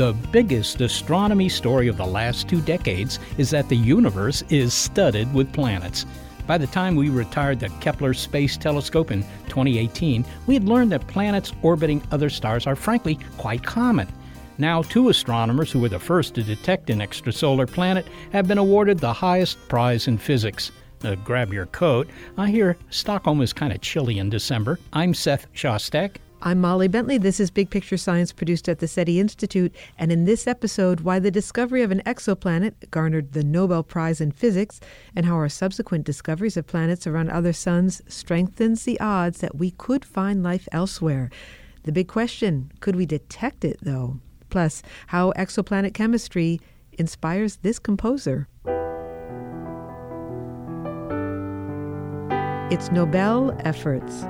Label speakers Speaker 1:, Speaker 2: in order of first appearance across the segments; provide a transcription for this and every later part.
Speaker 1: The biggest astronomy story of the last two decades is that the universe is studded with planets. By the time we retired the Kepler Space Telescope in 2018, we had learned that planets orbiting other stars are frankly quite common. Now, two astronomers who were the first to detect an extrasolar planet have been awarded the highest prize in physics. Uh, grab your coat. I hear Stockholm is kind of chilly in December. I'm Seth Shostak.
Speaker 2: I'm Molly Bentley. This is Big Picture Science produced at the SETI Institute. And in this episode, why the discovery of an exoplanet garnered the Nobel Prize in Physics and how our subsequent discoveries of planets around other suns strengthens the odds that we could find life elsewhere. The big question could we detect it, though? Plus, how exoplanet chemistry inspires this composer. It's Nobel efforts.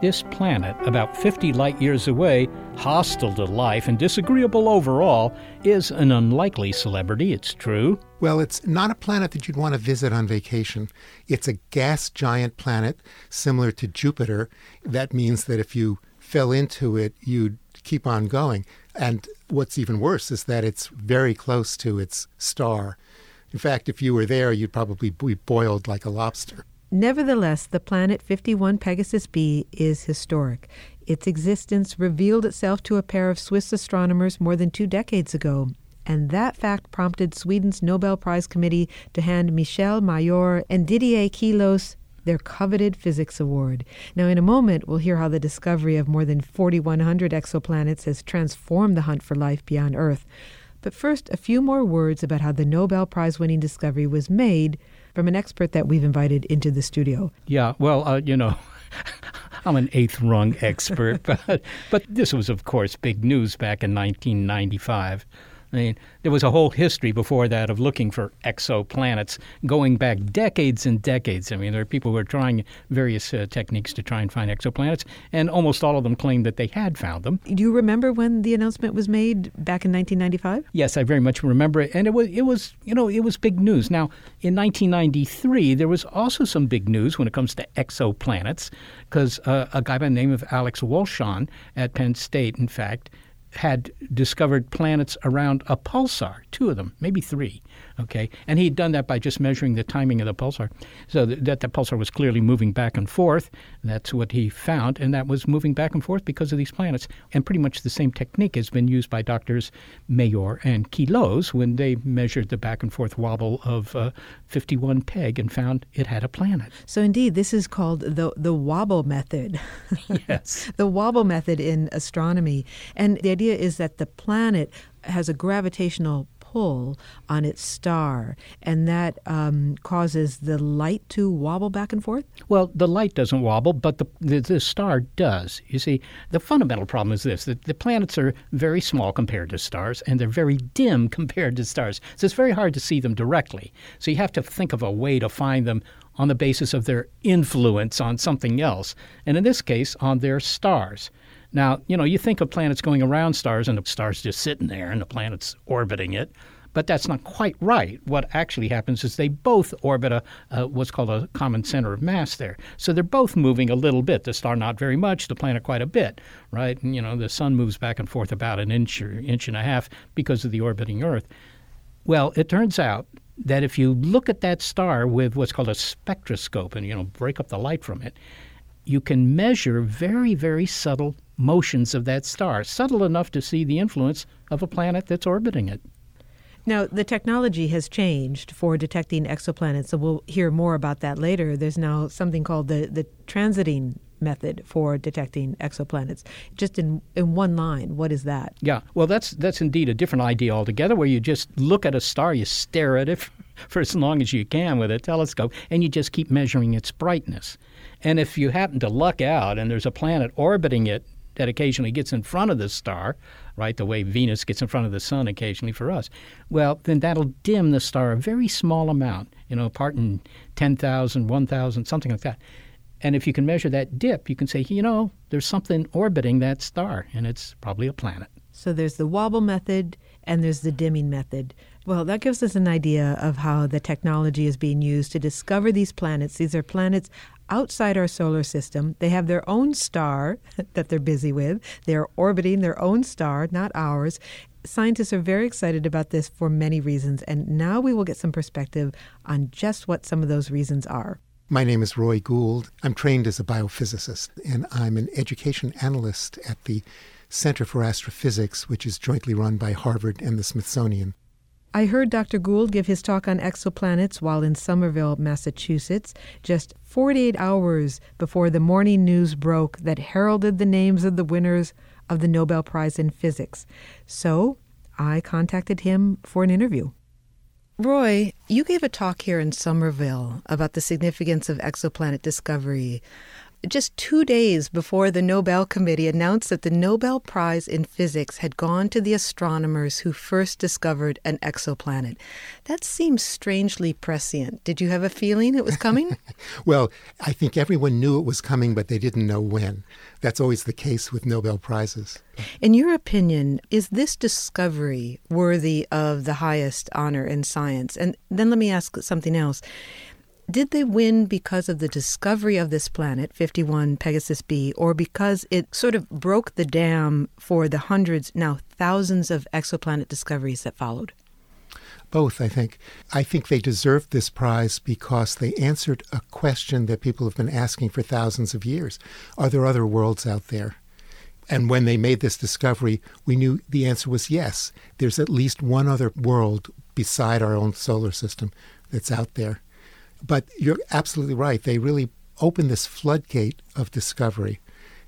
Speaker 1: This planet, about 50 light years away, hostile to life and disagreeable overall, is an unlikely celebrity, it's true.
Speaker 3: Well, it's not a planet that you'd want to visit on vacation. It's a gas giant planet similar to Jupiter. That means that if you fell into it, you'd keep on going. And what's even worse is that it's very close to its star. In fact, if you were there, you'd probably be boiled like a lobster.
Speaker 2: Nevertheless, the planet 51 Pegasi b is historic. Its existence revealed itself to a pair of Swiss astronomers more than two decades ago, and that fact prompted Sweden's Nobel Prize Committee to hand Michel Mayor and Didier Queloz their coveted physics award. Now, in a moment, we'll hear how the discovery of more than 4,100 exoplanets has transformed the hunt for life beyond Earth. But first, a few more words about how the Nobel Prize winning discovery was made from an expert that we've invited into the studio.
Speaker 1: Yeah, well, uh, you know. I'm an eighth rung expert, but but this was, of course, big news back in 1995. I mean, there was a whole history before that of looking for exoplanets going back decades and decades. I mean, there are people who are trying various uh, techniques to try and find exoplanets, and almost all of them claim that they had found them.
Speaker 2: Do you remember when the announcement was made back in 1995?
Speaker 1: Yes, I very much remember it, and it was it was you know it was big news. Now, in 1993, there was also some big news when it comes to exoplanets, because uh, a guy by the name of Alex Wolszczan at Penn State, in fact had discovered planets around a pulsar, two of them, maybe three. Okay, and he'd done that by just measuring the timing of the pulsar, so that, that the pulsar was clearly moving back and forth. That's what he found, and that was moving back and forth because of these planets. And pretty much the same technique has been used by doctors Mayor and Queloz when they measured the back and forth wobble of uh, 51 Peg and found it had a planet.
Speaker 2: So indeed, this is called the the wobble method.
Speaker 1: yes,
Speaker 2: the wobble method in astronomy, and the idea is that the planet has a gravitational pull on its star, and that um, causes the light to wobble back and forth?
Speaker 1: Well, the light doesn't wobble, but the, the, the star does. You see, the fundamental problem is this that the planets are very small compared to stars, and they're very dim compared to stars. So it's very hard to see them directly. So you have to think of a way to find them on the basis of their influence on something else, and in this case, on their stars. Now, you know, you think of planets going around stars and the star's just sitting there and the planet's orbiting it. But that's not quite right. What actually happens is they both orbit a, what's called a common center of mass there. So they're both moving a little bit. The star not very much, the planet quite a bit, right? And, you know, the sun moves back and forth about an inch or inch and a half because of the orbiting Earth. Well, it turns out that if you look at that star with what's called a spectroscope and you know break up the light from it, you can measure very very subtle motions of that star, subtle enough to see the influence of a planet that's orbiting it.
Speaker 2: Now, the technology has changed for detecting exoplanets, so we'll hear more about that later. There's now something called the, the transiting method for detecting exoplanets. Just in, in one line, what is that?
Speaker 1: Yeah, well, that's that's indeed a different idea altogether. Where you just look at a star, you stare at it for as long as you can with a telescope, and you just keep measuring its brightness. And if you happen to luck out and there's a planet orbiting it that occasionally gets in front of the star, right, the way Venus gets in front of the sun occasionally for us, well, then that'll dim the star a very small amount, you know, part in 10,000, 1,000, something like that. And if you can measure that dip, you can say, you know, there's something orbiting that star, and it's probably a planet.
Speaker 2: So there's the wobble method and there's the dimming method. Well, that gives us an idea of how the technology is being used to discover these planets. These are planets outside our solar system. They have their own star that they're busy with. They're orbiting their own star, not ours. Scientists are very excited about this for many reasons, and now we will get some perspective on just what some of those reasons are.
Speaker 3: My name is Roy Gould. I'm trained as a biophysicist, and I'm an education analyst at the Center for Astrophysics, which is jointly run by Harvard and the Smithsonian.
Speaker 2: I heard Dr. Gould give his talk on exoplanets while in Somerville, Massachusetts, just 48 hours before the morning news broke that heralded the names of the winners of the Nobel Prize in Physics. So I contacted him for an interview. Roy, you gave a talk here in Somerville about the significance of exoplanet discovery just two days before the Nobel Committee announced that the Nobel Prize in Physics had gone to the astronomers who first discovered an exoplanet. That seems strangely prescient. Did you have a feeling it was coming?
Speaker 3: well, I think everyone knew it was coming, but they didn't know when. That's always the case with Nobel Prizes.
Speaker 2: In your opinion, is this discovery worthy of the highest honor in science? And then let me ask something else. Did they win because of the discovery of this planet, 51 Pegasi b, or because it sort of broke the dam for the hundreds, now thousands of exoplanet discoveries that followed?
Speaker 3: Both, I think. I think they deserved this prize because they answered a question that people have been asking for thousands of years Are there other worlds out there? And when they made this discovery, we knew the answer was yes. There's at least one other world beside our own solar system that's out there. But you're absolutely right. They really opened this floodgate of discovery.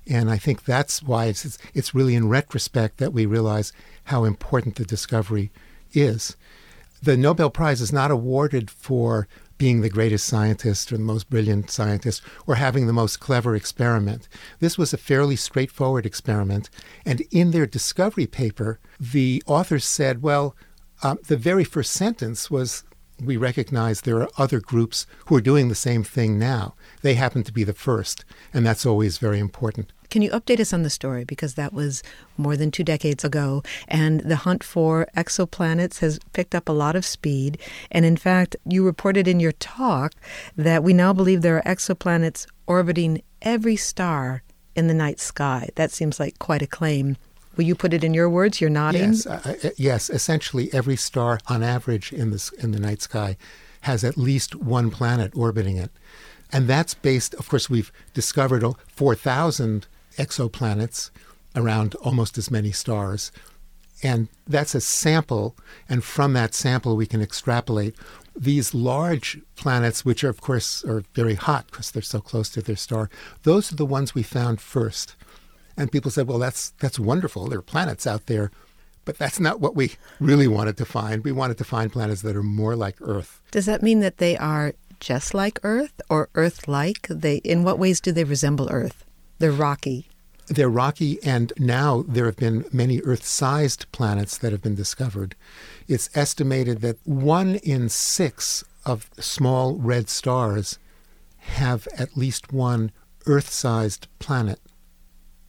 Speaker 3: And I think that's why it's, it's really in retrospect that we realize how important the discovery is. The Nobel Prize is not awarded for being the greatest scientist or the most brilliant scientist or having the most clever experiment. This was a fairly straightforward experiment. And in their discovery paper, the authors said, well, um, the very first sentence was we recognize there are other groups who are doing the same thing now. They happen to be the first, and that's always very important.
Speaker 2: Can you update us on the story? Because that was more than two decades ago, and the hunt for exoplanets has picked up a lot of speed. And in fact, you reported in your talk that we now believe there are exoplanets orbiting every star in the night sky. That seems like quite a claim. Will you put it in your words? You're nodding.
Speaker 3: Yes, uh, yes. Essentially, every star, on average, in the in the night sky, has at least one planet orbiting it, and that's based. Of course, we've discovered four thousand exoplanets around almost as many stars, and that's a sample. And from that sample, we can extrapolate these large planets, which are, of course are very hot because they're so close to their star. Those are the ones we found first. And people said, well, that's, that's wonderful. There are planets out there. But that's not what we really wanted to find. We wanted to find planets that are more like Earth.
Speaker 2: Does that mean that they are just like Earth or Earth like? They in what ways do they resemble Earth? They're rocky.
Speaker 3: They're rocky, and now there have been many Earth sized planets that have been discovered. It's estimated that one in six of small red stars have at least one Earth sized planet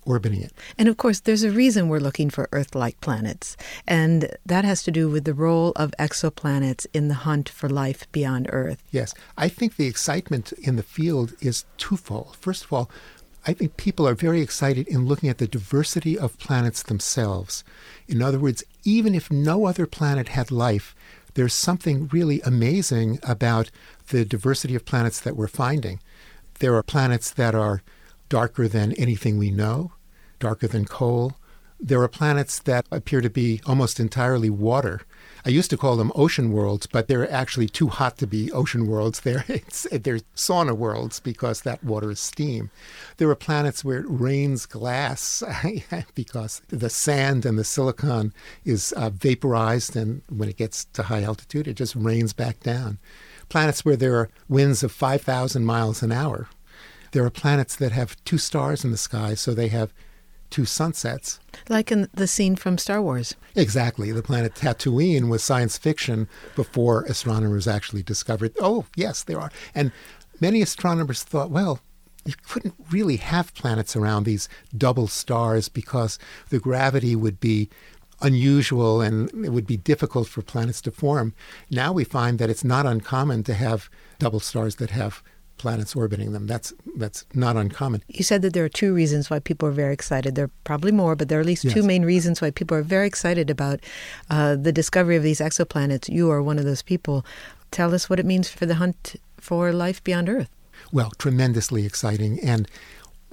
Speaker 3: orbiting it.
Speaker 2: And of course, there's a reason we're looking for Earth like planets, and that has to do with the role of exoplanets in the hunt for life beyond Earth.
Speaker 3: Yes, I think the excitement in the field is twofold. First of all, I think people are very excited in looking at the diversity of planets themselves. In other words, even if no other planet had life, there's something really amazing about the diversity of planets that we're finding. There are planets that are darker than anything we know, darker than coal. There are planets that appear to be almost entirely water. I used to call them ocean worlds, but they're actually too hot to be ocean worlds. They're, they're sauna worlds because that water is steam. There are planets where it rains glass because the sand and the silicon is uh, vaporized, and when it gets to high altitude, it just rains back down. Planets where there are winds of 5,000 miles an hour. There are planets that have two stars in the sky, so they have two sunsets.
Speaker 2: Like in the scene from Star Wars.
Speaker 3: Exactly. The planet Tatooine was science fiction before astronomers actually discovered, oh, yes, there are. And many astronomers thought, well, you couldn't really have planets around these double stars because the gravity would be unusual and it would be difficult for planets to form. Now we find that it's not uncommon to have double stars that have planets orbiting them. That's that's not uncommon.
Speaker 2: You said that there are two reasons why people are very excited. There are probably more, but there are at least
Speaker 3: yes.
Speaker 2: two main reasons why people are very excited about uh, the discovery of these exoplanets. You are one of those people. Tell us what it means for the hunt for life beyond Earth.
Speaker 3: Well, tremendously exciting, and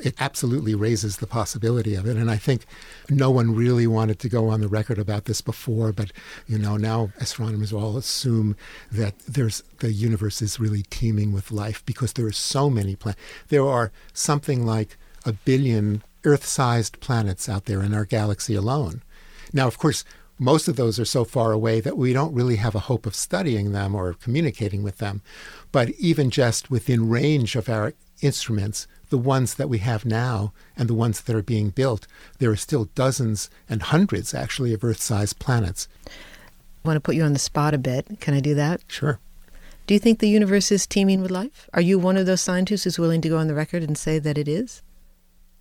Speaker 3: it absolutely raises the possibility of it. And I think no one really wanted to go on the record about this before, but you know now astronomers all assume that there's the universe is really teeming with life because there are so many planets. There are something like a billion Earth-sized planets out there in our galaxy alone. Now, of course, most of those are so far away that we don't really have a hope of studying them or of communicating with them. But even just within range of our instruments, the ones that we have now and the ones that are being built, there are still dozens and hundreds, actually, of Earth sized planets.
Speaker 2: I want to put you on the spot a bit. Can I do that?
Speaker 3: Sure.
Speaker 2: Do you think the universe is teeming with life? Are you one of those scientists who's willing to go on the record and say that it is?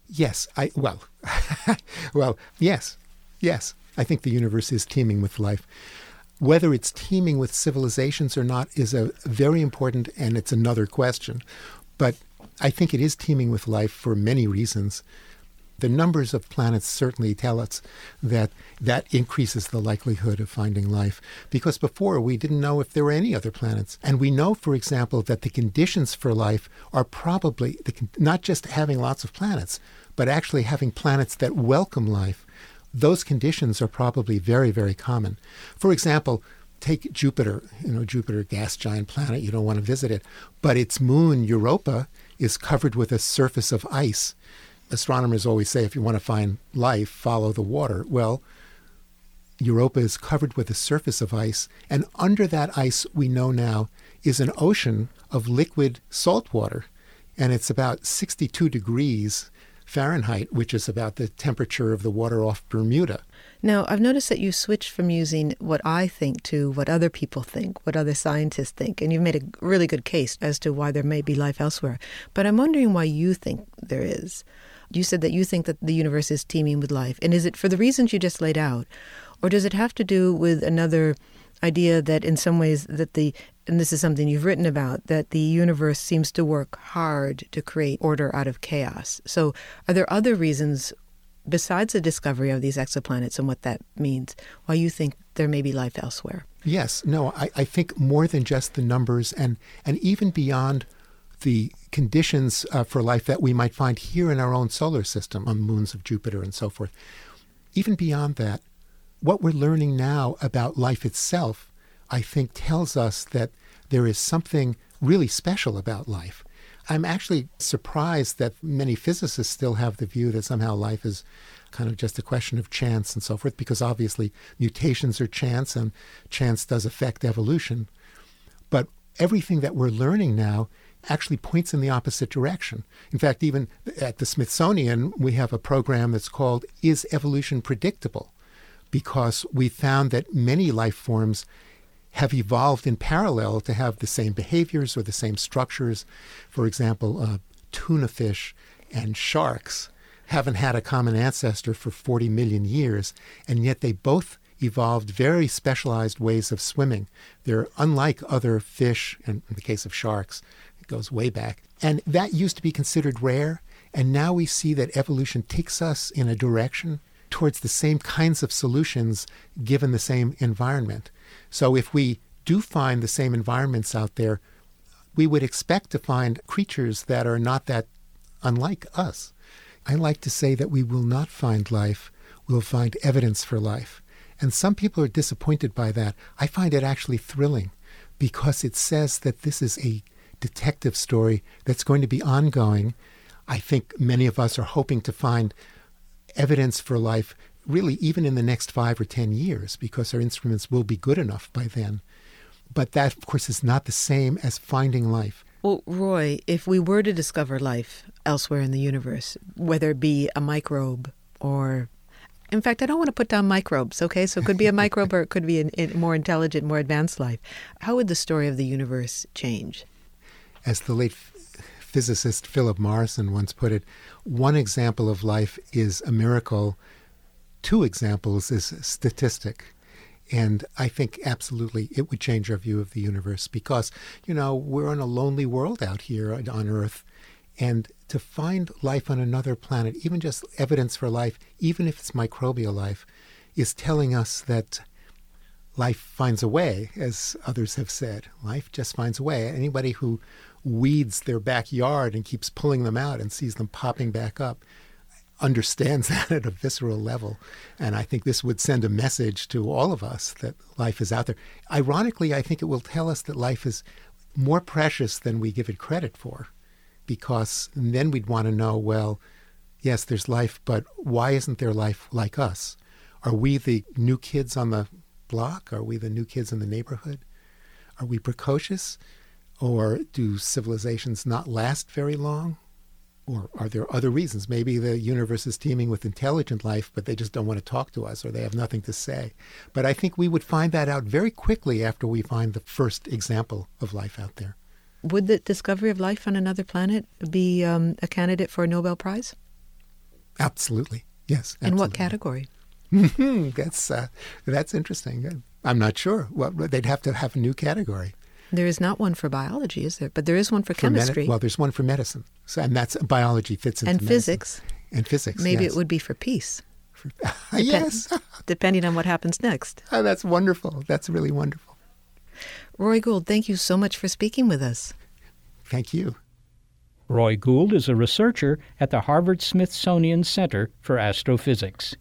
Speaker 3: Yes, I well, well, yes, yes. I think the universe is teeming with life. Whether it's teeming with civilizations or not is a very important, and it's another question. But I think it is teeming with life for many reasons. The numbers of planets certainly tell us that that increases the likelihood of finding life because before we didn't know if there were any other planets. And we know, for example, that the conditions for life are probably the, not just having lots of planets, but actually having planets that welcome life. Those conditions are probably very, very common. For example, take Jupiter, you know, Jupiter, gas giant planet, you don't want to visit it, but its moon, Europa, is covered with a surface of ice. Astronomers always say if you want to find life, follow the water. Well, Europa is covered with a surface of ice, and under that ice, we know now, is an ocean of liquid salt water. And it's about 62 degrees Fahrenheit, which is about the temperature of the water off Bermuda.
Speaker 2: Now, I've noticed that you switched from using what I think to what other people think, what other scientists think, and you've made a really good case as to why there may be life elsewhere. But I'm wondering why you think there is. You said that you think that the universe is teeming with life. And is it for the reasons you just laid out? Or does it have to do with another idea that in some ways that the and this is something you've written about that the universe seems to work hard to create order out of chaos. So are there other reasons besides the discovery of these exoplanets and what that means why you think there may be life elsewhere?
Speaker 3: Yes, no, I, I think more than just the numbers and and even beyond the conditions uh, for life that we might find here in our own solar system on moons of Jupiter and so forth. Even beyond that, what we're learning now about life itself, I think, tells us that there is something really special about life. I'm actually surprised that many physicists still have the view that somehow life is kind of just a question of chance and so forth, because obviously mutations are chance and chance does affect evolution. But everything that we're learning now actually points in the opposite direction. In fact, even at the Smithsonian, we have a program that's called Is Evolution Predictable? Because we found that many life forms have evolved in parallel to have the same behaviors or the same structures. For example, uh, tuna fish and sharks haven't had a common ancestor for 40 million years, and yet they both evolved very specialized ways of swimming. They're unlike other fish, and in the case of sharks, it goes way back. And that used to be considered rare, and now we see that evolution takes us in a direction towards the same kinds of solutions given the same environment. So if we do find the same environments out there, we would expect to find creatures that are not that unlike us. I like to say that we will not find life, we'll find evidence for life. And some people are disappointed by that. I find it actually thrilling because it says that this is a detective story that's going to be ongoing. I think many of us are hoping to find evidence for life really even in the next five or ten years because our instruments will be good enough by then. But that, of course, is not the same as finding life.
Speaker 2: Well, Roy, if we were to discover life elsewhere in the universe, whether it be a microbe or in fact, I don't want to put down microbes, okay? So it could be a microbe or it could be a more intelligent, more advanced life. How would the story of the universe change?
Speaker 3: As the late physicist Philip Morrison once put it, one example of life is a miracle, two examples is statistic. And I think absolutely it would change our view of the universe because, you know, we're in a lonely world out here on Earth. And to find life on another planet, even just evidence for life, even if it's microbial life, is telling us that life finds a way, as others have said. Life just finds a way. Anybody who weeds their backyard and keeps pulling them out and sees them popping back up understands that at a visceral level. And I think this would send a message to all of us that life is out there. Ironically, I think it will tell us that life is more precious than we give it credit for, because then we'd want to know well, yes, there's life, but why isn't there life like us? Are we the new kids on the block? Are we the new kids in the neighborhood? Are we precocious? Or do civilizations not last very long? Or are there other reasons? Maybe the universe is teeming with intelligent life, but they just don't want to talk to us or they have nothing to say. But I think we would find that out very quickly after we find the first example of life out there.
Speaker 2: Would the discovery of life on another planet be um, a candidate for a Nobel Prize?
Speaker 3: Absolutely. Yes.
Speaker 2: Absolutely. In what category?
Speaker 3: that's uh, that's interesting. I'm not sure. Well, they'd have to have a new category.
Speaker 2: There is not one for biology, is there? But there is one for, for chemistry.
Speaker 3: well, there's one for medicine, so, and that's biology fits into
Speaker 2: and
Speaker 3: medicine.
Speaker 2: physics.
Speaker 3: And physics.
Speaker 2: Maybe
Speaker 3: yes.
Speaker 2: it would be for peace.
Speaker 3: For, yes.
Speaker 2: depending on what happens next.
Speaker 3: Oh, that's wonderful. That's really wonderful.
Speaker 2: Roy Gould, thank you so much for speaking with us.
Speaker 3: Thank you.
Speaker 1: Roy Gould is a researcher at the Harvard Smithsonian Center for Astrophysics.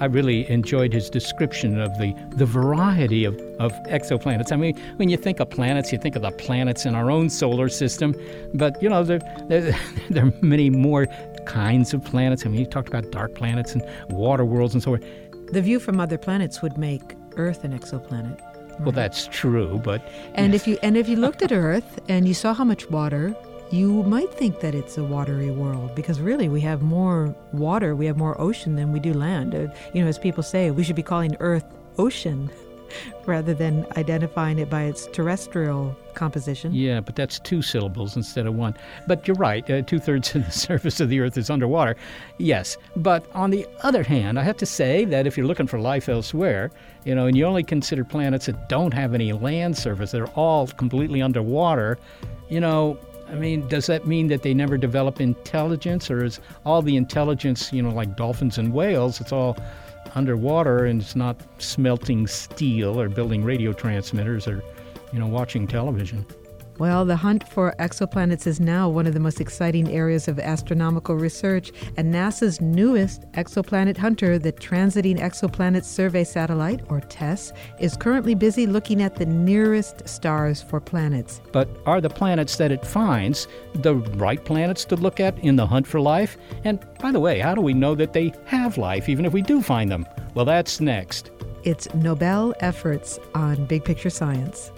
Speaker 1: I really enjoyed his description of the, the variety of, of exoplanets. I mean, when you think of planets, you think of the planets in our own solar system, but you know, there, there, there are many more kinds of planets. I mean, he talked about dark planets and water worlds and so on.
Speaker 2: The view from other planets would make Earth an exoplanet.
Speaker 1: Right? Well, that's true, but
Speaker 2: and yes. if you and if you looked at Earth and you saw how much water you might think that it's a watery world because really we have more water, we have more ocean than we do land. Uh, you know, as people say, we should be calling Earth ocean rather than identifying it by its terrestrial composition.
Speaker 1: Yeah, but that's two syllables instead of one. But you're right, uh, two thirds of the surface of the Earth is underwater. Yes, but on the other hand, I have to say that if you're looking for life elsewhere, you know, and you only consider planets that don't have any land surface, they're all completely underwater, you know, I mean, does that mean that they never develop intelligence, or is all the intelligence, you know, like dolphins and whales, it's all underwater and it's not smelting steel or building radio transmitters or, you know, watching television?
Speaker 2: Well, the hunt for exoplanets is now one of the most exciting areas of astronomical research, and NASA's newest exoplanet hunter, the Transiting Exoplanet Survey Satellite, or TESS, is currently busy looking at the nearest stars for planets.
Speaker 1: But are the planets that it finds the right planets to look at in the hunt for life? And by the way, how do we know that they have life, even if we do find them? Well, that's next.
Speaker 2: It's Nobel Efforts on Big Picture Science.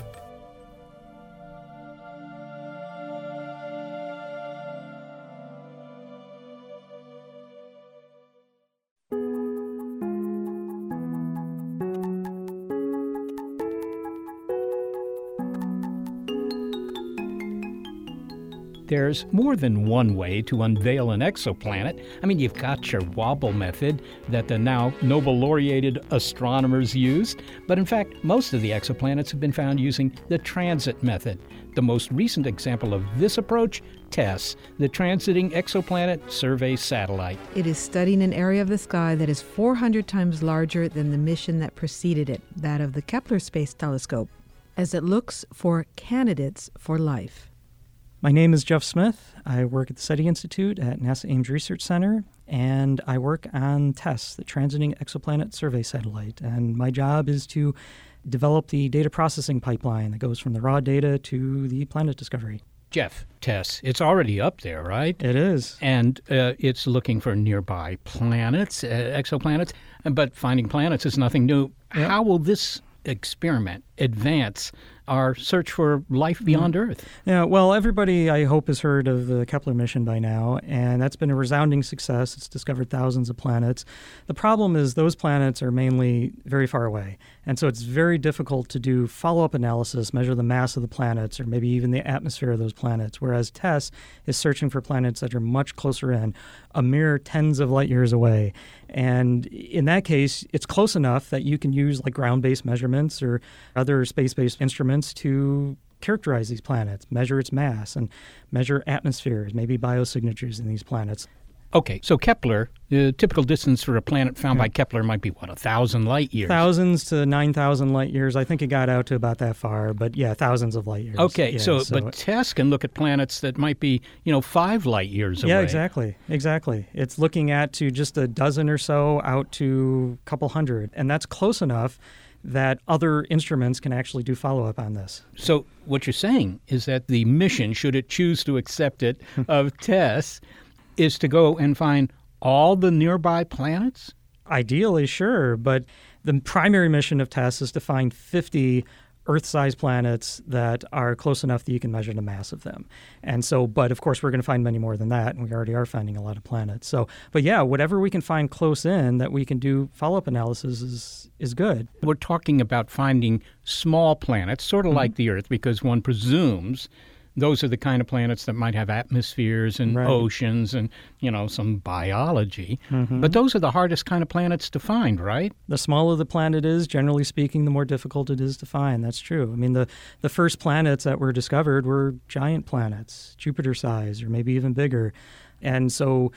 Speaker 1: There's more than one way to unveil an exoplanet. I mean, you've got your wobble method that the now Nobel laureated astronomers used, but in fact, most of the exoplanets have been found using the transit method. The most recent example of this approach, TESS, the Transiting Exoplanet Survey Satellite.
Speaker 2: It is studying an area of the sky that is 400 times larger than the mission that preceded it, that of the Kepler Space Telescope, as it looks for candidates for life.
Speaker 4: My name is Jeff Smith. I work at the SETI Institute at NASA Ames Research Center, and I work on TESS, the Transiting Exoplanet Survey Satellite. And my job is to develop the data processing pipeline that goes from the raw data to the planet discovery.
Speaker 1: Jeff, TESS, it's already up there, right?
Speaker 4: It is.
Speaker 1: And uh, it's looking for nearby planets, uh, exoplanets, but finding planets is nothing new.
Speaker 4: Yep.
Speaker 1: How will this experiment advance our search for life beyond Earth?
Speaker 4: Yeah, well, everybody I hope has heard of the Kepler mission by now, and that's been a resounding success. It's discovered thousands of planets. The problem is those planets are mainly very far away, and so it's very difficult to do follow up analysis, measure the mass of the planets, or maybe even the atmosphere of those planets. Whereas TESS is searching for planets that are much closer in, a mere tens of light years away. And in that case, it's close enough that you can use like ground based measurements or other space based instruments to characterize these planets, measure its mass, and measure atmospheres, maybe biosignatures in these planets.
Speaker 1: Okay, so Kepler, the typical distance for a planet found by Kepler might be what, a thousand light years?
Speaker 4: Thousands to 9,000 light years. I think it got out to about that far, but yeah, thousands of light years.
Speaker 1: Okay,
Speaker 4: Yeah,
Speaker 1: so, but TESS can look at planets that might be, you know, five light years away.
Speaker 4: Yeah, exactly. Exactly. It's looking at to just a dozen or so out to a couple hundred. And that's close enough that other instruments can actually do follow up on this.
Speaker 1: So what you're saying is that the mission, should it choose to accept it, hmm. of TESS, is to go and find all the nearby planets?
Speaker 4: Ideally, sure, but the primary mission of TESS is to find 50 Earth sized planets that are close enough that you can measure the mass of them. And so, but of course, we're going to find many more than that, and we already are finding a lot of planets. So, but yeah, whatever we can find close in that we can do follow up analysis is, is good.
Speaker 1: We're talking about finding small planets, sort of mm-hmm. like the Earth, because one presumes those are the kind of planets that might have atmospheres and
Speaker 4: Right.
Speaker 1: oceans and, you know, some biology. Mm-hmm. But those are the hardest kind of planets to find, right?
Speaker 4: The smaller the planet is, generally speaking, the more difficult it is to find. That's true. I mean, the, the first planets that were discovered were giant planets, Jupiter size or maybe even bigger. And so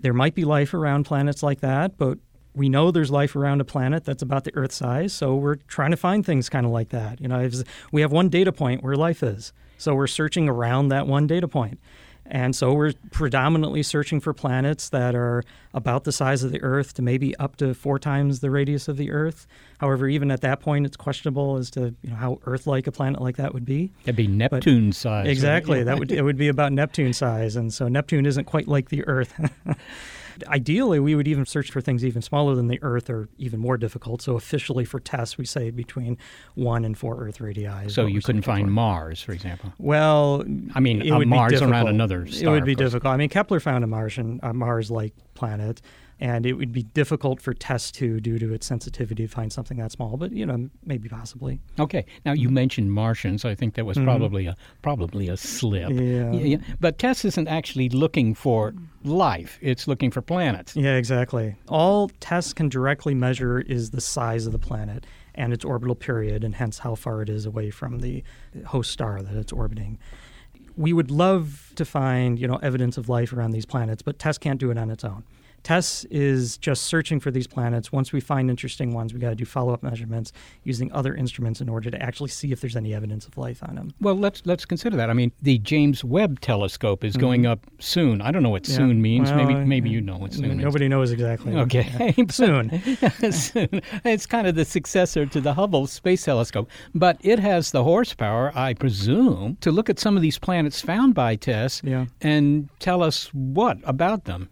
Speaker 4: there might be life around planets like that, but we know there's life around a planet that's about the Earth size, so we're trying to find things kind of like that. You know, if we have one data point where life is, so we're searching around that one data point. And so we're predominantly searching for planets that are about the size of the Earth to maybe up to four times the radius of the Earth. However, even at that point, it's questionable as to you know, how Earth-like a planet like that would be.
Speaker 1: That'd be Neptune size.
Speaker 4: Exactly, that would it would be about Neptune size, and so Neptune isn't quite like the Earth. Ideally, we would even search for things even smaller than the Earth or even more difficult. So officially for TESS, we say between one and four Earth radii.
Speaker 1: So you couldn't find
Speaker 4: for.
Speaker 1: Mars, for example.
Speaker 4: Well,
Speaker 1: I mean,
Speaker 4: it would be
Speaker 1: Mars around
Speaker 4: difficult.
Speaker 1: another
Speaker 4: It would be difficult. I mean, Kepler found a Martian, a Mars-like planet, and it would be difficult for TESS to due to its sensitivity to find something that small. But you know, maybe possibly.
Speaker 1: Okay. Now you mm-hmm. mentioned Martians. I think that was mm-hmm. probably a probably a slip.
Speaker 4: Yeah.
Speaker 1: But TESS isn't actually looking for life. It's looking for planets.
Speaker 4: Yeah, exactly. All TESS can directly measure is the size of the planet and its orbital period, and hence how far it is away from the host star that it's orbiting. We would love to find, you know, evidence of life around these planets, but TESS can't do it on its own. TESS is just searching for these planets. Once we find interesting ones, we got to do follow-up measurements using other instruments in order to actually see if there's any evidence of life on them.
Speaker 1: Well, let's let's consider that. I mean, the James Webb Telescope is going up soon. I don't know what
Speaker 4: Mm-hmm. Yeah.
Speaker 1: soon means.
Speaker 4: Well,
Speaker 1: maybe maybe you know what soon means.
Speaker 4: Nobody knows exactly.
Speaker 1: Okay.
Speaker 4: Soon.
Speaker 1: Soon. It's kind of the successor to the Hubble Space Telescope, but it has the horsepower, I presume, to look at some of these planets found by TESS
Speaker 4: Yeah.
Speaker 1: and tell us what about them.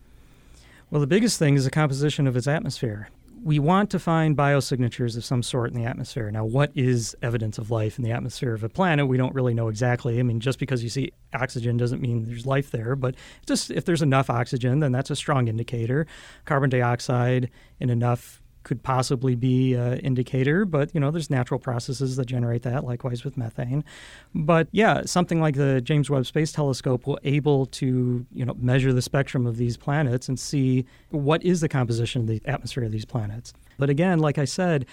Speaker 4: Well, the biggest thing is the composition of its atmosphere. We want to find biosignatures of some sort in the atmosphere. Now, what is evidence of life in the atmosphere of a planet? We don't really know exactly. I mean, just because you see oxygen doesn't mean there's life there, but just if there's enough oxygen, then that's a strong indicator. Carbon dioxide in enough could possibly be an indicator, but you know, there's natural processes that generate that, likewise with methane. But yeah, something like the James Webb Space Telescope will able to, you know, measure the spectrum of these planets and see what is the composition of the atmosphere of these planets. But again, like I said,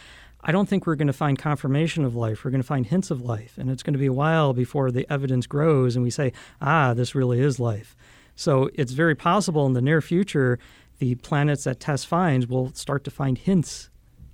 Speaker 4: I don't think we're going to find confirmation of life. We're going to find hints of life. And it's going to be a while before the evidence grows and we say, ah, this really is life. So it's very possible in the near future the planets that TESS finds will start to find hints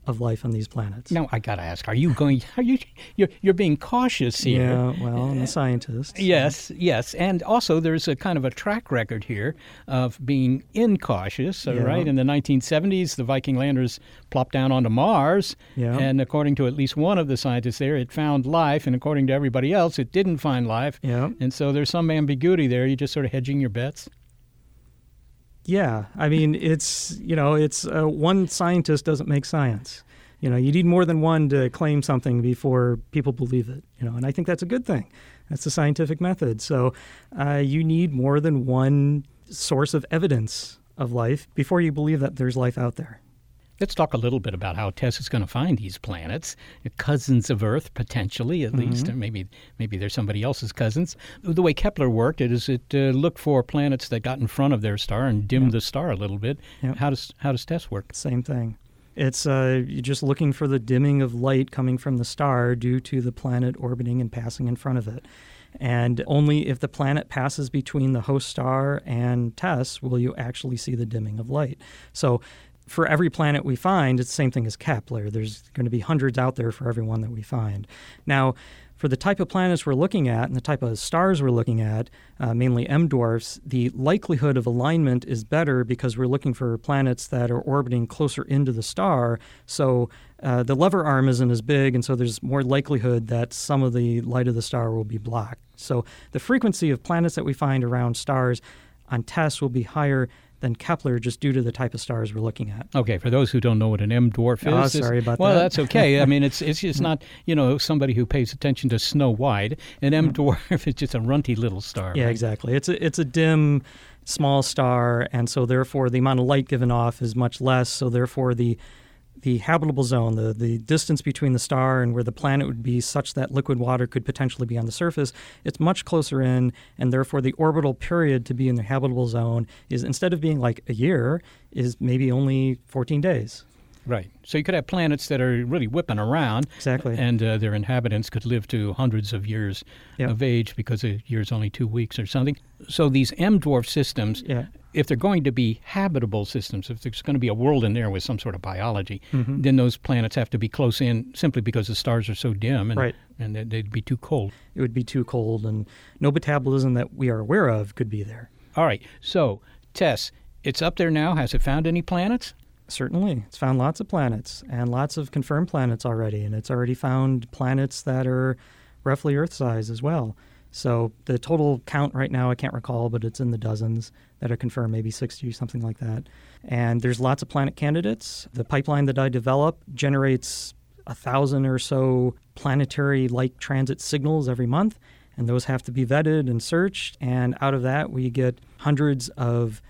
Speaker 4: of life on these planets.
Speaker 1: Now I got to ask: Are you going? Are you? You're, you're being cautious here.
Speaker 4: Yeah. Well, I'm a scientist.
Speaker 1: Yes. Yes. And also, there's a kind of a track record here of being incautious.
Speaker 4: Yeah.
Speaker 1: Right. In the 1970s, the Viking landers plopped down onto Mars,
Speaker 4: Yeah.
Speaker 1: and according to at least one of the scientists there, it found life, and according to everybody else, it didn't find life.
Speaker 4: Yeah.
Speaker 1: And so there's some ambiguity there. You're just sort of hedging your bets.
Speaker 4: Yeah, I mean, it's you know, it's uh, one scientist doesn't make science. You know, you need more than one to claim something before people believe it. You know, and I think that's a good thing. That's the scientific method. So, uh, you need more than one source of evidence of life before you believe that there's life out there.
Speaker 1: Let's talk a little bit about how Tess is going to find these planets, cousins of Earth, potentially at least. Or maybe maybe they're somebody else's cousins. The way Kepler worked it is it uh, looked for planets that got in front of their star and dimmed the star a little bit.
Speaker 4: Yep.
Speaker 1: How does how does Tess work?
Speaker 4: Same thing. It's uh, you're just looking for the dimming of light coming from the star due to the planet orbiting and passing in front of it. And only if the planet passes between the host star and TESS will you actually see the dimming of light. So, for every planet we find, it's the same thing as Kepler. There's going to be hundreds out there for every one that we find. Now, for the type of planets we're looking at and the type of stars we're looking at, uh, mainly M dwarfs, the likelihood of alignment is better because we're looking for planets that are orbiting closer into the star. So uh, the lever arm isn't as big, and so there's more likelihood that some of the light of the star will be blocked. So the frequency of planets that we find around stars on TESS will be higher than Kepler just due to the type of stars we're looking at.
Speaker 1: Okay, for those who don't know what an M dwarf ah, is,
Speaker 4: Oh, sorry about
Speaker 1: well,
Speaker 4: that.
Speaker 1: that's okay. I mean, it's it's just not you know somebody who pays attention to Snow White. An M dwarf is just a runty little star.
Speaker 4: Yeah,
Speaker 1: right?
Speaker 4: exactly. It's a it's a dim, small star, and so therefore the amount of light given off is much less. So therefore the the habitable zone, the the distance between the star and where the planet would be, such that liquid water could potentially be on the surface, it's much closer in, and therefore the orbital period to be in the habitable zone is instead of being like a year, is maybe only 14 days.
Speaker 1: Right. So you could have planets that are really whipping around.
Speaker 4: Exactly.
Speaker 1: And uh, their inhabitants could live to hundreds of years
Speaker 4: Yeah.
Speaker 1: of age because a year's only two weeks or something. So these M dwarf systems,
Speaker 4: Yeah.
Speaker 1: If they're going to be habitable systems, if there's going to be a world in there with some sort of biology,
Speaker 4: Mm-hmm.
Speaker 1: then those planets have to be close in simply because the stars are so dim and,
Speaker 4: Right.
Speaker 1: and they'd- they'd be too cold.
Speaker 4: It would be too cold, and no metabolism that we are aware of could be there.
Speaker 1: All right. So, Tess, it's up there now. Has it found any planets?
Speaker 4: Certainly. It's found lots of planets and lots of confirmed planets already, and it's already found planets that are roughly Earth size as well. So the total count right now, I can't recall, but it's in the dozens that are confirmed, maybe 60, something like that. And there's lots of planet candidates. The pipeline that I develop generates a thousand or so planetary like transit signals every month, and those have to be vetted and searched. And out of that, we get hundreds of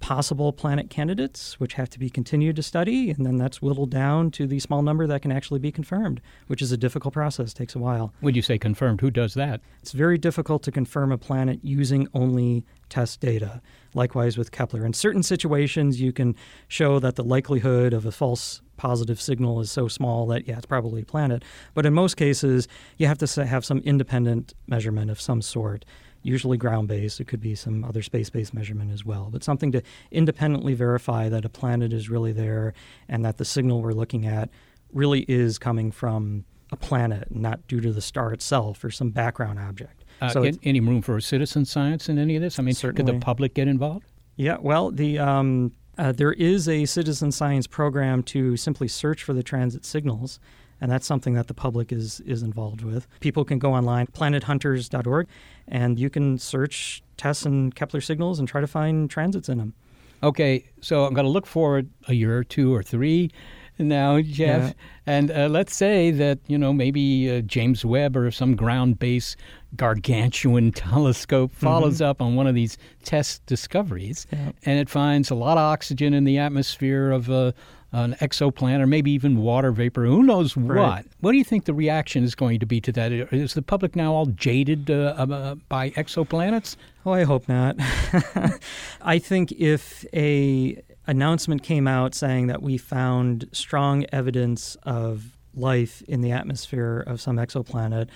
Speaker 4: possible planet candidates, which have to be continued to study, and then that's whittled down to the small number that can actually be confirmed, which is a difficult process, takes a while.
Speaker 1: Would you say confirmed? Who does that?
Speaker 4: It's very difficult to confirm a planet using only TESS data. Likewise with Kepler. In certain situations, you can show that the likelihood of a false positive signal is so small that, yeah, it's probably a planet. But in most cases, you have to have some independent measurement of some sort, usually ground based. It could be some other space based measurement as well. But something to independently verify that a planet is really there and that the signal we're looking at really is coming from a planet, not due to the star itself or some background object.
Speaker 1: Uh,
Speaker 4: so it's-
Speaker 1: any room for citizen science in any of this? I mean, could
Speaker 4: Certainly.
Speaker 1: the public get involved?
Speaker 4: Yeah, well, the um, uh, there is a citizen science program to simply search for the transit signals, and that's something that the public is is involved with. People can go online, planethunters.org, and you can search TESS and Kepler signals and try to find transits in them.
Speaker 1: Okay, so I'm going to look forward a year or two or three now, Jeff,
Speaker 4: Yeah.
Speaker 1: and uh, let's say that you know maybe uh, James Webb or some ground-based gargantuan telescope follows up on one of these TESS discoveries,
Speaker 4: Yeah.
Speaker 1: and it finds a lot of oxygen in the atmosphere of uh, an exoplanet or maybe even water vapor. Who knows what?
Speaker 4: Right.
Speaker 1: What do you think the reaction is going to be to that? Is the public now all jaded uh, uh, by exoplanets?
Speaker 4: Oh, I hope not. I think if a announcement came out saying that we found strong evidence of life in the atmosphere of some exoplanet,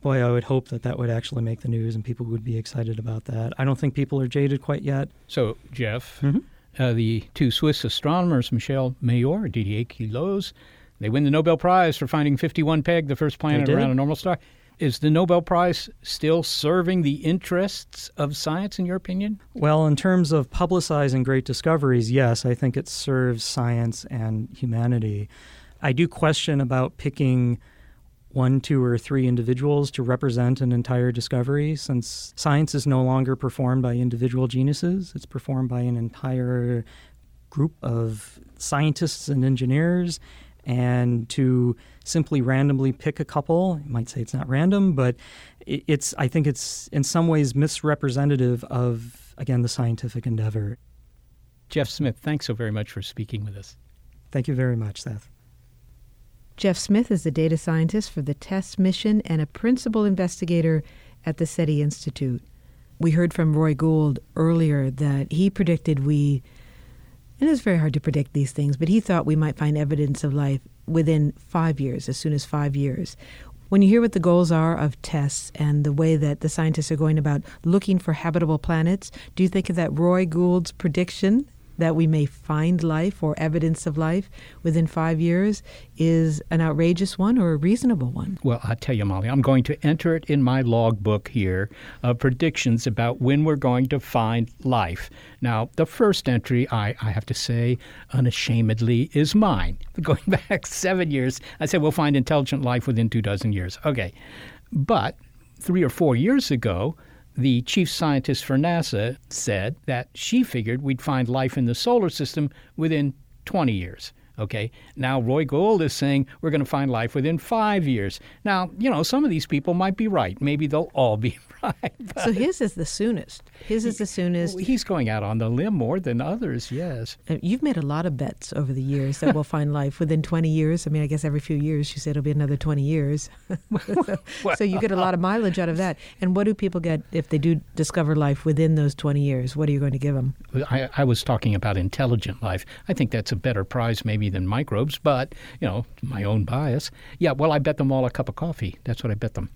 Speaker 4: boy, I would hope that that would actually make the news and people would be excited about that. I don't think people are jaded quite yet.
Speaker 1: So, Jeff,
Speaker 4: Mhm.
Speaker 1: Uh, the two Swiss astronomers, Michel Mayor, Didier Queloz, they win the Nobel Prize for finding 51 Peg, the first planet around a normal star. Is the Nobel Prize still serving the interests of science, in your opinion?
Speaker 4: Well, in terms of publicizing great discoveries, yes, I think it serves science and humanity. I do question about picking one, two, or three individuals to represent an entire discovery since science is no longer performed by individual geniuses, it's performed by an entire group of scientists and engineers. And to simply randomly pick a couple, you might say it's not random, but it's I think it's in some ways misrepresentative of again the scientific endeavor.
Speaker 1: Jeff Smith, thanks so very much for speaking with us.
Speaker 4: Thank you very much, Seth.
Speaker 2: Jeff Smith is the data scientist for the TESS mission and a principal investigator at the SETI Institute. We heard from Roy Gould earlier that he predicted we, and it's very hard to predict these things, but he thought we might find evidence of life within five years, as soon as five years. When you hear what the goals are of TESS and the way that the scientists are going about looking for habitable planets, do you think of that Roy Gould's prediction that we may find life or evidence of life within five years is an outrageous one or a reasonable one?
Speaker 1: Well, I tell you, Molly, I'm going to enter it in my logbook here of predictions about when we're going to find life. Now, the first entry, I, I have to say, unashamedly, is mine. Going back seven years, I said we'll find intelligent life within two dozen years. Okay. But three or four years ago, the chief scientist for NASA said that she figured we'd find life in the solar system within 20 years. Okay. Now, Roy Gould is saying we're going to find life within five years. Now, you know, some of these people might be right. Maybe they'll all be right.
Speaker 2: So his is the soonest. His is the soonest.
Speaker 1: he's going out on the limb more than others, yes.
Speaker 2: Uh, You've made a lot of bets over the years that we'll find life within 20 years. I mean, I guess every few years you said it'll be another 20 years. so, so you get a lot of mileage out of that. And what do people get if they do discover life within those 20 years? What are you going to give them?
Speaker 1: I, I was talking about intelligent life. I think that's a better prize maybe than microbes, but, you know, my own bias. Yeah, well, I bet them all a cup of coffee. That's what I bet them.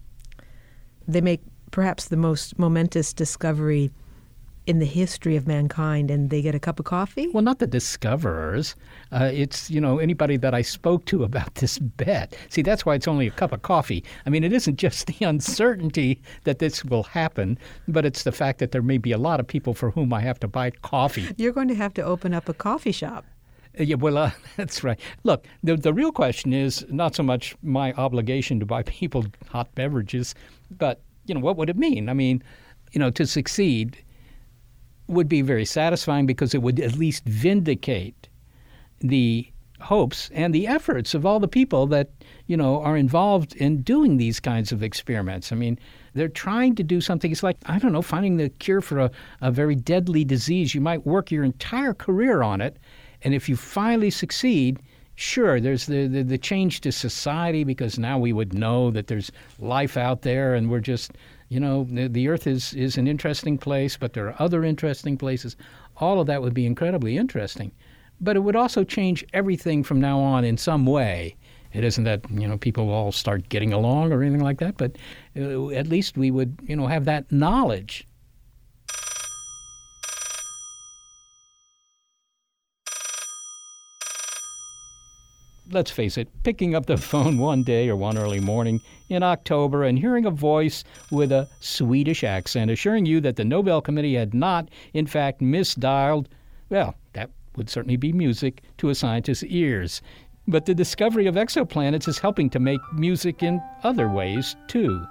Speaker 2: They make perhaps the most momentous discovery in the history of mankind, and they get a cup of coffee?
Speaker 1: Well, not the discoverers. Uh, it's, you know, anybody that I spoke to about this bet. See, that's why it's only a cup of coffee. I mean, it isn't just the uncertainty that this will happen, but it's the fact that there may be a lot of people for whom I have to buy coffee.
Speaker 2: You're going to have to open up a coffee shop.
Speaker 1: Yeah, well, uh, that's right. Look, the the real question is not so much my obligation to buy people hot beverages, but you know, what would it mean? I mean, you know, to succeed would be very satisfying because it would at least vindicate the hopes and the efforts of all the people that you know are involved in doing these kinds of experiments. I mean, they're trying to do something. It's like I don't know, finding the cure for a, a very deadly disease. You might work your entire career on it, and if you finally succeed, sure, there's the, the, the change to society because now we would know that there's life out there and we're just, you know, the, the earth is, is an interesting place, but there are other interesting places. All of that would be incredibly interesting. But it would also change everything from now on in some way. It isn't that, you know, people all start getting along or anything like that, but uh, at least we would, you know, have that knowledge let's face it, picking up the phone one day or one early morning in October and hearing a voice with a Swedish accent assuring you that the Nobel Committee had not, in fact, misdialed, well, that would certainly be music to a scientist's ears. But the discovery of exoplanets is helping to make music in other ways, too.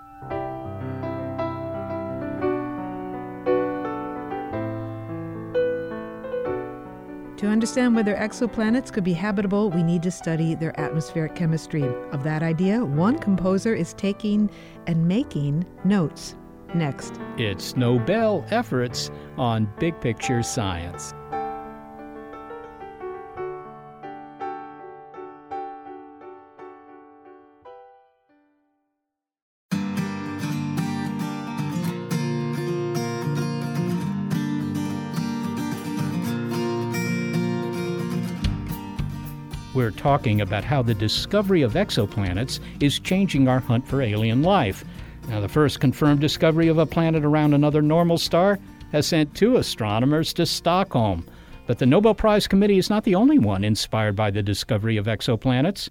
Speaker 2: To understand whether exoplanets could be habitable, we need to study their atmospheric chemistry. Of that idea, one composer is taking and making notes. Next.
Speaker 1: It's Nobel efforts on big picture science. We're talking about how the discovery of exoplanets is changing our hunt for alien life. Now, the first confirmed discovery of a planet around another normal star has sent two astronomers to Stockholm. But the Nobel Prize Committee is not the only one inspired by the discovery of exoplanets.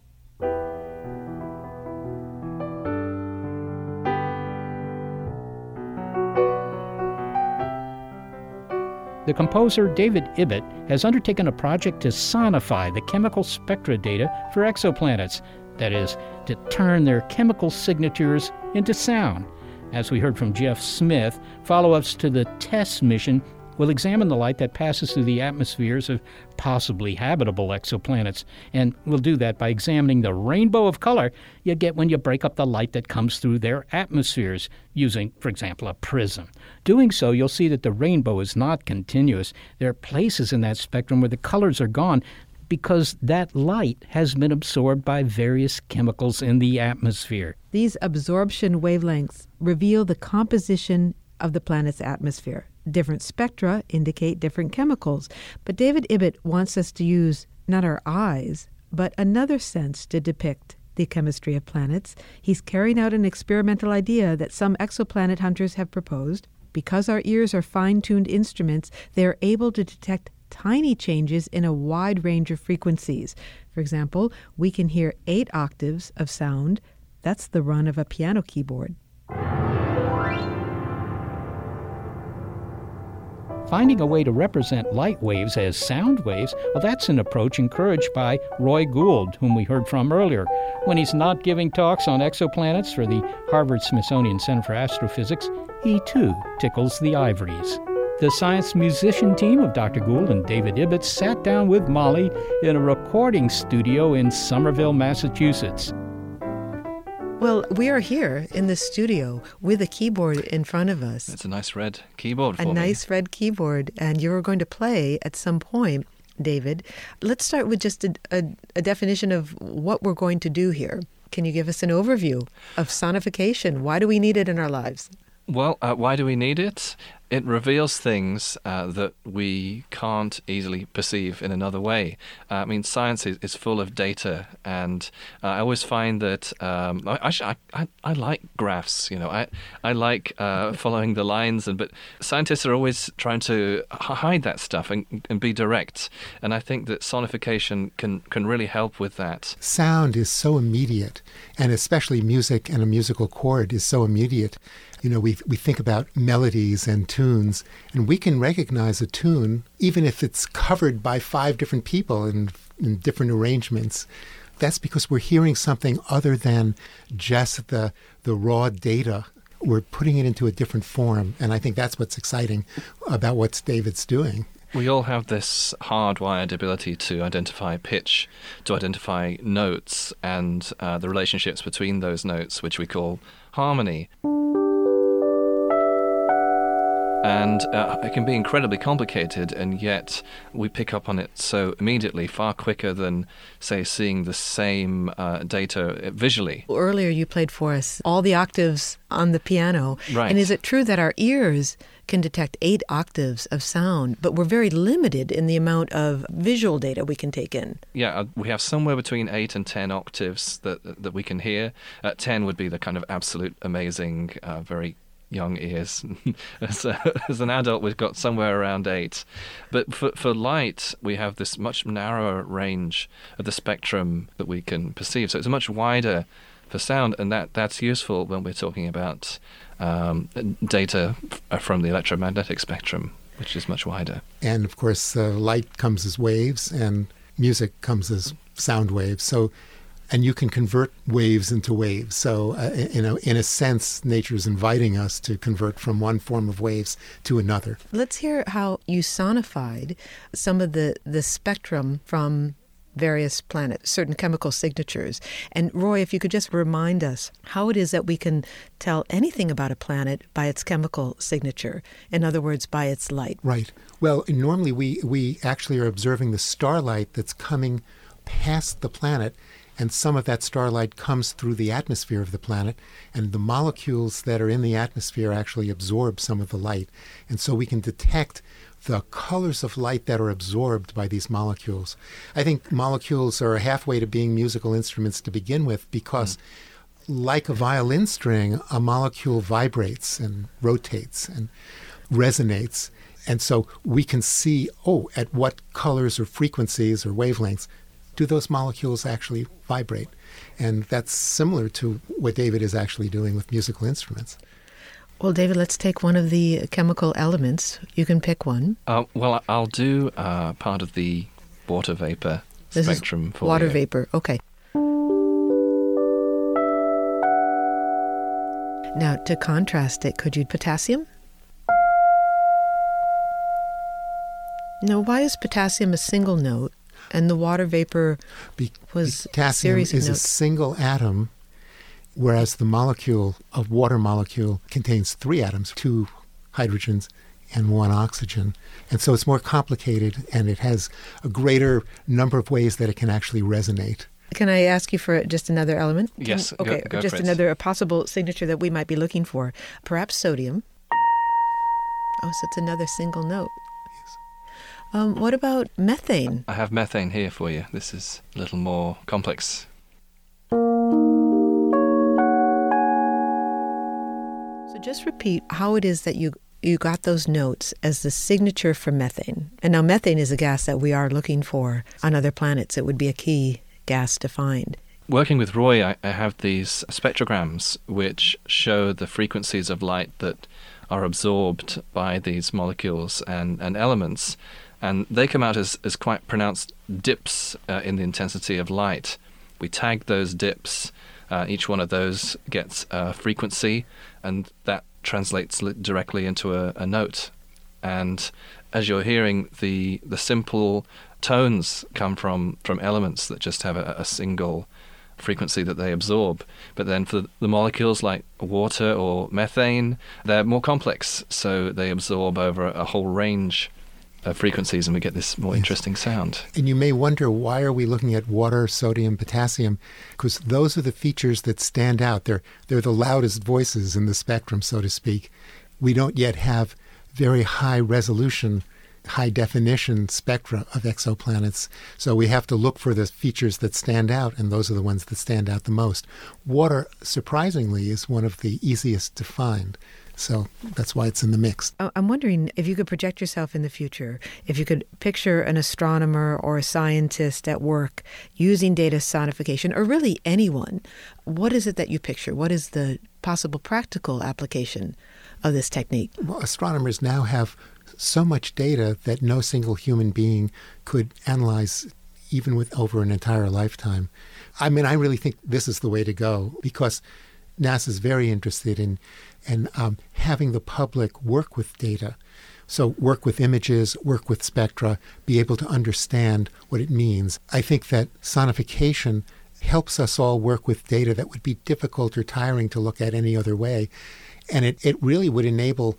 Speaker 1: The composer David Ibbett has undertaken a project to sonify the chemical spectra data for exoplanets, that is, to turn their chemical signatures into sound. As we heard from Jeff Smith, follow ups to the TESS mission will examine the light that passes through the atmospheres of possibly habitable exoplanets, and we'll do that by examining the rainbow of color you get when you break up the light that comes through their atmospheres using, for example, a prism. Doing so, you'll see that the rainbow is not continuous. There are places in that spectrum where the colors are gone because that light has been absorbed by various chemicals in the atmosphere.
Speaker 2: These absorption wavelengths reveal the composition of the planet's atmosphere. Different spectra indicate different chemicals, but David Ibbett wants us to use not our eyes, but another sense to depict the chemistry of planets. He's carrying out an experimental idea that some exoplanet hunters have proposed. Because our ears are fine tuned instruments, they are able to detect tiny changes in a wide range of frequencies. For example, we can hear eight octaves of sound. That's the run of a piano keyboard.
Speaker 1: Finding a way to represent light waves as sound waves, well, that's an approach encouraged by Roy Gould, whom we heard from earlier. When he's not giving talks on exoplanets for the Harvard Smithsonian Center for Astrophysics, he too tickles the ivories. The science musician team of Dr. Gould and David Ibbett sat down with Molly in a recording studio in Somerville, Massachusetts.
Speaker 2: Well, we are here in the studio with a keyboard in front of us.
Speaker 5: It's a nice red keyboard.
Speaker 2: a
Speaker 5: me.
Speaker 2: nice red keyboard, and you're going to play at some point, David. Let's start with just a, a, a definition of what we're going to do here. Can you give us an overview of sonification? Why do we need it in our lives?
Speaker 5: Well, uh, why do we need it? It reveals things uh, that we can't easily perceive in another way. Uh, I mean, science is, is, full of data, and uh, I always find that um, I, I, I, I, like graphs. You know, I I like uh, following the lines, and but scientists are always trying to hide that stuff and, and be direct. And I think that sonification can can really help with that.
Speaker 3: Sound is so immediate, and especially music and a musical chord is so immediate you know, we, we think about melodies and tunes, and we can recognize a tune even if it's covered by five different people in, in different arrangements. That's because we're hearing something other than just the, the raw data. We're putting it into a different form, and I think that's what's exciting about what David's doing.
Speaker 5: We all have this hardwired ability to identify pitch, to identify notes, and uh, the relationships between those notes, which we call harmony and uh, it can be incredibly complicated, and yet we pick up on it so immediately, far quicker than, say, seeing the same uh, data visually.
Speaker 2: Earlier, you played for us all the octaves on the piano.
Speaker 5: Right.
Speaker 2: And is it true that our ears can detect eight octaves of sound, but we're very limited in the amount of visual data we can take in?
Speaker 5: Yeah, uh, we have somewhere between eight and ten octaves that that we can hear. Uh, ten would be the kind of absolute amazing, uh, very young ears. as, a, as, an adult, we've got somewhere around eight. But for, for light, we have this much narrower range of the spectrum that we can perceive. So it's much wider for sound, and that, that's useful when we're talking about um, data from the electromagnetic spectrum, which is much wider.
Speaker 3: And of course, uh, light comes as waves, and music comes as sound waves. So and you can convert waves into waves. So, uh, you know, in a sense, nature is inviting us to convert from one form of waves to another.
Speaker 2: Let's hear how you sonified some of the, the spectrum from various planets, certain chemical signatures. And Roy, if you could just remind us how it is that we can tell anything about a planet by its chemical signature, in other words, by its light.
Speaker 3: Right. Well, normally we, we actually are observing the starlight that's coming past the planet and some of that starlight comes through the atmosphere of the planet, and the molecules that are in the atmosphere actually absorb some of the light. And so we can detect the colors of light that are absorbed by these molecules. I think molecules are halfway to being musical instruments to begin with because, mm. like a violin string, a molecule vibrates and rotates and resonates. And so we can see, oh, at what colors or frequencies or wavelengths do those molecules actually vibrate? And that's similar to what David is actually doing with musical instruments.
Speaker 2: Well, David, let's take one of the chemical elements. You can pick one.
Speaker 5: Uh, well, I'll do uh, part of the water vapor
Speaker 2: this
Speaker 5: spectrum for
Speaker 2: water
Speaker 5: you.
Speaker 2: vapor. Okay. Now, to contrast it, could you potassium? Now, why is potassium a single note and the water vapor Be- was
Speaker 3: potassium is
Speaker 2: notes?
Speaker 3: a single atom, whereas the molecule of water molecule contains three atoms, two hydrogens and one oxygen. And so it's more complicated and it has a greater number of ways that it can actually resonate.
Speaker 2: Can I ask you for just another element?
Speaker 5: Yes.
Speaker 2: okay,
Speaker 5: go, go
Speaker 2: just another possible signature that we might be looking for. Perhaps sodium. Oh, so it's another single note. Um, what about methane?
Speaker 5: I have methane here for you. This is a little more complex.
Speaker 2: So just repeat how it is that you you got those notes as the signature for methane. And now methane is a gas that we are looking for on other planets. It would be a key gas to find.
Speaker 5: Working with Roy, I, I have these spectrograms which show the frequencies of light that are absorbed by these molecules and, and elements and they come out as, as quite pronounced dips uh, in the intensity of light. We tag those dips. Uh, each one of those gets a frequency, and that translates directly into a, a note. And as you're hearing, the the simple tones come from from elements that just have a, a single frequency that they absorb. But then for the molecules like water or methane, they're more complex, so they absorb over a whole range uh, frequencies and we get this more yes. interesting sound.
Speaker 3: And you may wonder why are we looking at water, sodium, potassium? Because those are the features that stand out. They're they're the loudest voices in the spectrum, so to speak. We don't yet have very high resolution, high definition spectra of exoplanets. So we have to look for the features that stand out, and those are the ones that stand out the most. Water, surprisingly, is one of the easiest to find. So that's why it's in the mix.
Speaker 2: Oh, I'm wondering if you could project yourself in the future, if you could picture an astronomer or a scientist at work using data sonification, or really anyone. What is it that you picture? What is the possible practical application of this technique?
Speaker 3: Well, astronomers now have so much data that no single human being could analyze even with over an entire lifetime. I mean, I really think this is the way to go because NASA is very interested in and um, having the public work with data. So, work with images, work with spectra, be able to understand what it means. I think that sonification helps us all work with data that would be difficult or tiring to look at any other way. And it, it really would enable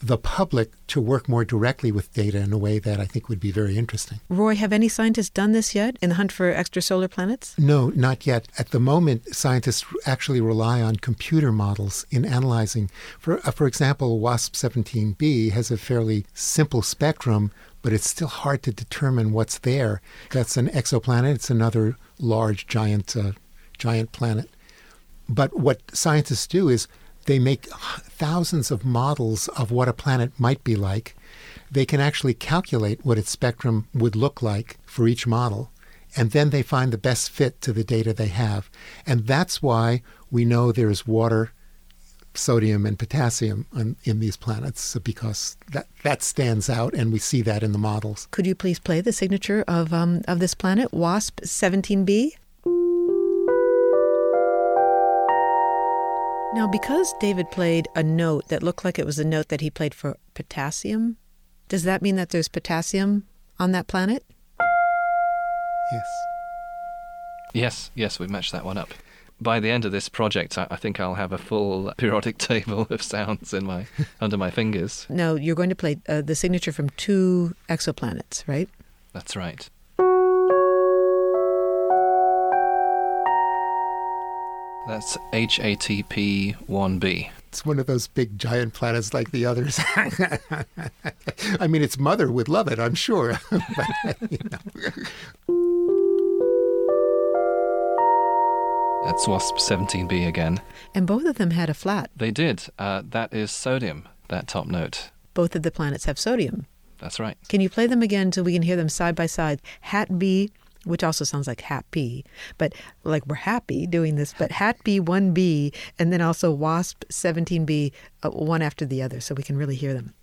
Speaker 3: the public to work more directly with data in a way that I think would be very interesting.
Speaker 2: Roy, have any scientists done this yet in the hunt for extrasolar planets?
Speaker 3: No, not yet. At the moment, scientists actually rely on computer models in analyzing. For, uh, for example, WASP 17b has a fairly simple spectrum, but it's still hard to determine what's there. That's an exoplanet, it's another large, giant, uh, giant planet. But what scientists do is they make thousands of models of what a planet might be like. They can actually calculate what its spectrum would look like for each model. And then they find the best fit to the data they have. And that's why we know there's water, sodium, and potassium in, in these planets, because that, that stands out, and we see that in the models.
Speaker 2: Could you please play the signature of, um, of this planet, WASP 17b? Now, because David played a note that looked like it was a note that he played for potassium, does that mean that there's potassium on that planet?
Speaker 3: Yes.
Speaker 5: Yes, yes, we matched that one up. By the end of this project, I, I think I'll have a full periodic table of sounds in my under my fingers.
Speaker 2: No, you're going to play uh, the signature from two exoplanets, right?
Speaker 5: That's right. That's HATP 1b.
Speaker 3: It's one of those big giant planets like the others. I mean, its mother would love it, I'm sure. but, you know.
Speaker 5: That's WASP 17b again.
Speaker 2: And both of them had a flat.
Speaker 5: They did. Uh, that is sodium, that top note.
Speaker 2: Both of the planets have sodium.
Speaker 5: That's right.
Speaker 2: Can you play them again so we can hear them side by side? Hat B, which also sounds like happy, but like we're happy doing this, but B 1B, and then also WASP 17B, uh, one after the other, so we can really hear them.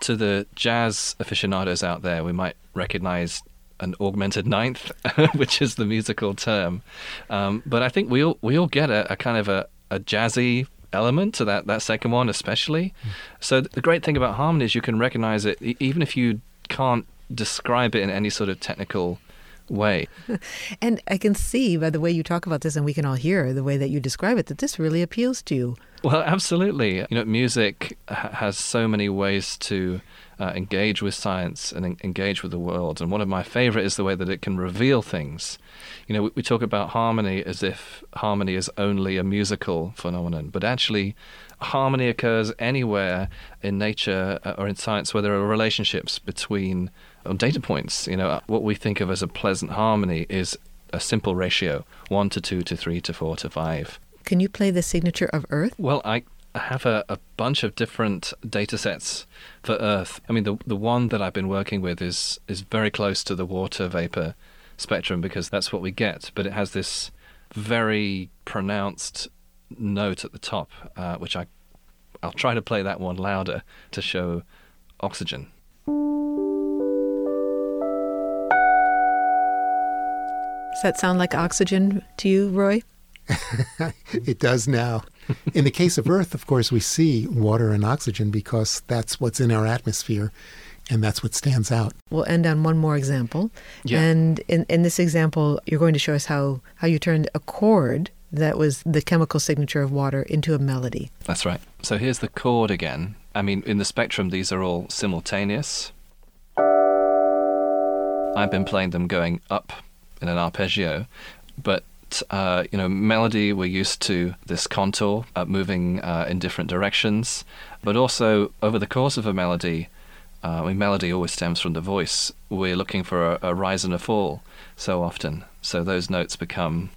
Speaker 5: To the jazz aficionados out there, we might recognize an augmented ninth, which is the musical term. Um, but I think we all we all get a, a kind of a, a jazzy element to that that second one, especially. So the great thing about harmony is you can recognize it even if you can't describe it in any sort of technical way.
Speaker 2: And I can see by the way you talk about this, and we can all hear the way that you describe it, that this really appeals to you.
Speaker 5: Well, absolutely. You know, music ha- has so many ways to uh, engage with science and en- engage with the world. And one of my favorite is the way that it can reveal things. You know, we, we talk about harmony as if harmony is only a musical phenomenon, but actually, harmony occurs anywhere in nature uh, or in science where there are relationships between uh, data points. You know, what we think of as a pleasant harmony is a simple ratio one to two to three to four to five.
Speaker 2: Can you play the signature of Earth?
Speaker 5: Well, I have a, a bunch of different data sets for Earth. I mean, the the one that I've been working with is is very close to the water vapor spectrum because that's what we get. But it has this very pronounced note at the top, uh, which I I'll try to play that one louder to show oxygen.
Speaker 2: Does that sound like oxygen to you, Roy?
Speaker 3: it does now. In the case of Earth, of course, we see water and oxygen because that's what's in our atmosphere and that's what stands out.
Speaker 2: We'll end on one more example.
Speaker 5: Yeah.
Speaker 2: And in, in this example, you're going to show us how, how you turned a chord that was the chemical signature of water into a melody.
Speaker 5: That's right. So here's the chord again. I mean, in the spectrum, these are all simultaneous. I've been playing them going up in an arpeggio, but uh, you know, melody we're used to this contour uh, moving uh, in different directions, but also over the course of a melody. Uh, I mean, melody always stems from the voice. We're looking for a, a rise and a fall so often, so those notes become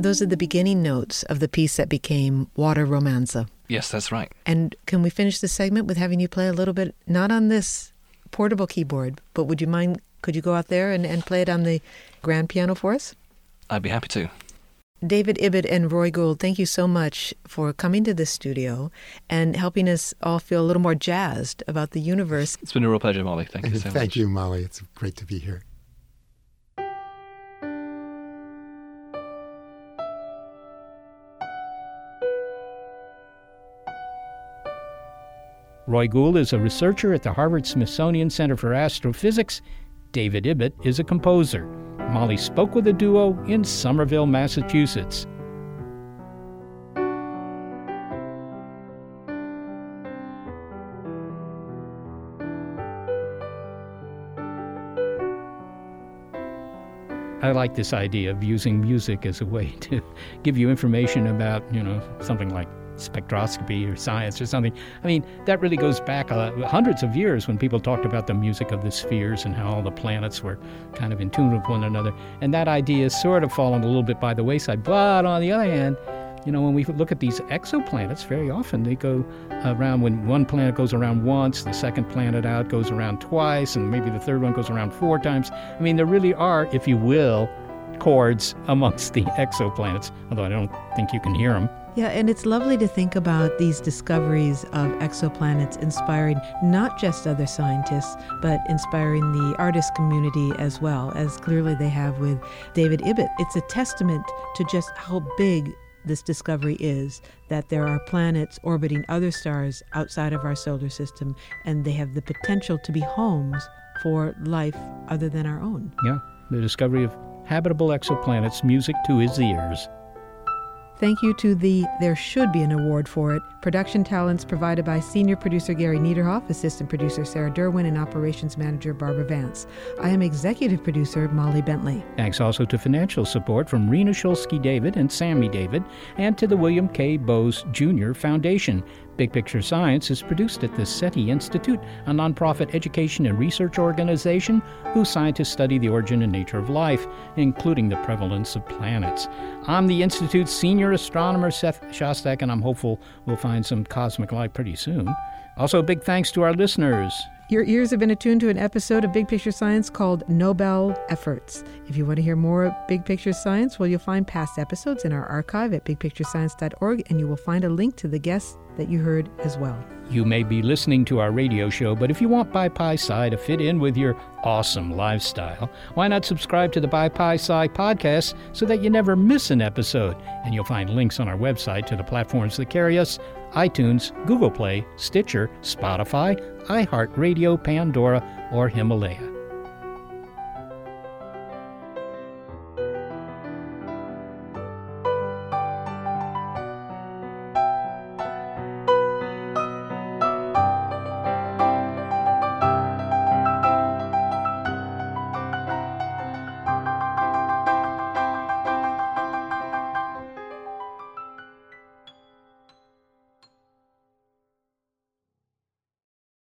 Speaker 2: Those are the beginning notes of the piece that became Water Romanza.
Speaker 5: yes, that's right.
Speaker 2: And can we finish the segment with having you play a little bit, not on this portable keyboard, but would you mind, could you go out there and, and play it on the grand piano for us?
Speaker 5: I'd be happy to.
Speaker 2: David Ibbett and Roy Gould, thank you so much for coming to this studio and helping us all feel a little more jazzed about the universe.
Speaker 5: It's been a real pleasure, Molly. Thank you so much.
Speaker 3: Thank you, Molly. It's great to be here.
Speaker 1: Roy Gould is a researcher at the Harvard Smithsonian Center for Astrophysics. David Ibbett is a composer. Molly spoke with the duo in Somerville, Massachusetts. I like this idea of using music as a way to give you information about, you know, something like spectroscopy or science or something. I mean, that really goes back uh, hundreds of years when people talked about the music of the spheres and how all the planets were kind of in tune with one another. And that idea has sort of fallen a little bit by the wayside. But on the other hand, you know, when we look at these exoplanets, very often they go around when one planet goes around once, the second planet out goes around twice, and maybe the third one goes around four times. I mean, there really are, if you will, chords amongst the exoplanets, although I don't think you can hear them.
Speaker 2: Yeah, and it's lovely to think about these discoveries of exoplanets inspiring not just other scientists, but inspiring the artist community as well, as clearly they have with David Ibbett. It's a testament to just how big this discovery is that there are planets orbiting other stars outside of our solar system, and they have the potential to be homes for life other than our own.
Speaker 1: Yeah, the discovery of habitable exoplanets, music to his ears.
Speaker 2: Thank you to the There Should Be an Award for It production talents provided by senior producer Gary Niederhoff, assistant producer Sarah Derwin, and operations manager Barbara Vance. I am executive producer Molly Bentley.
Speaker 1: Thanks also to financial support from Rena Shulsky David and Sammy David, and to the William K. Bowes Jr. Foundation. Big Picture Science is produced at the SETI Institute, a nonprofit education and research organization whose scientists study the origin and nature of life, including the prevalence of planets. I'm the Institute's senior astronomer, Seth Shostak, and I'm hopeful we'll find some cosmic life pretty soon. Also, big thanks to our listeners.
Speaker 2: Your ears have been attuned to an episode of Big Picture Science called Nobel Efforts. If you want to hear more of Big Picture Science, well, you'll find past episodes in our archive at bigpicturescience.org, and you will find a link to the guests that you heard as well.
Speaker 1: You may be listening to our radio show, but if you want BiPi-Sci to fit in with your awesome lifestyle, why not subscribe to the BiPi-Sci podcast so that you never miss an episode? And you'll find links on our website to the platforms that carry us iTunes, Google Play, Stitcher, Spotify, iHeartRadio, Pandora, or Himalaya.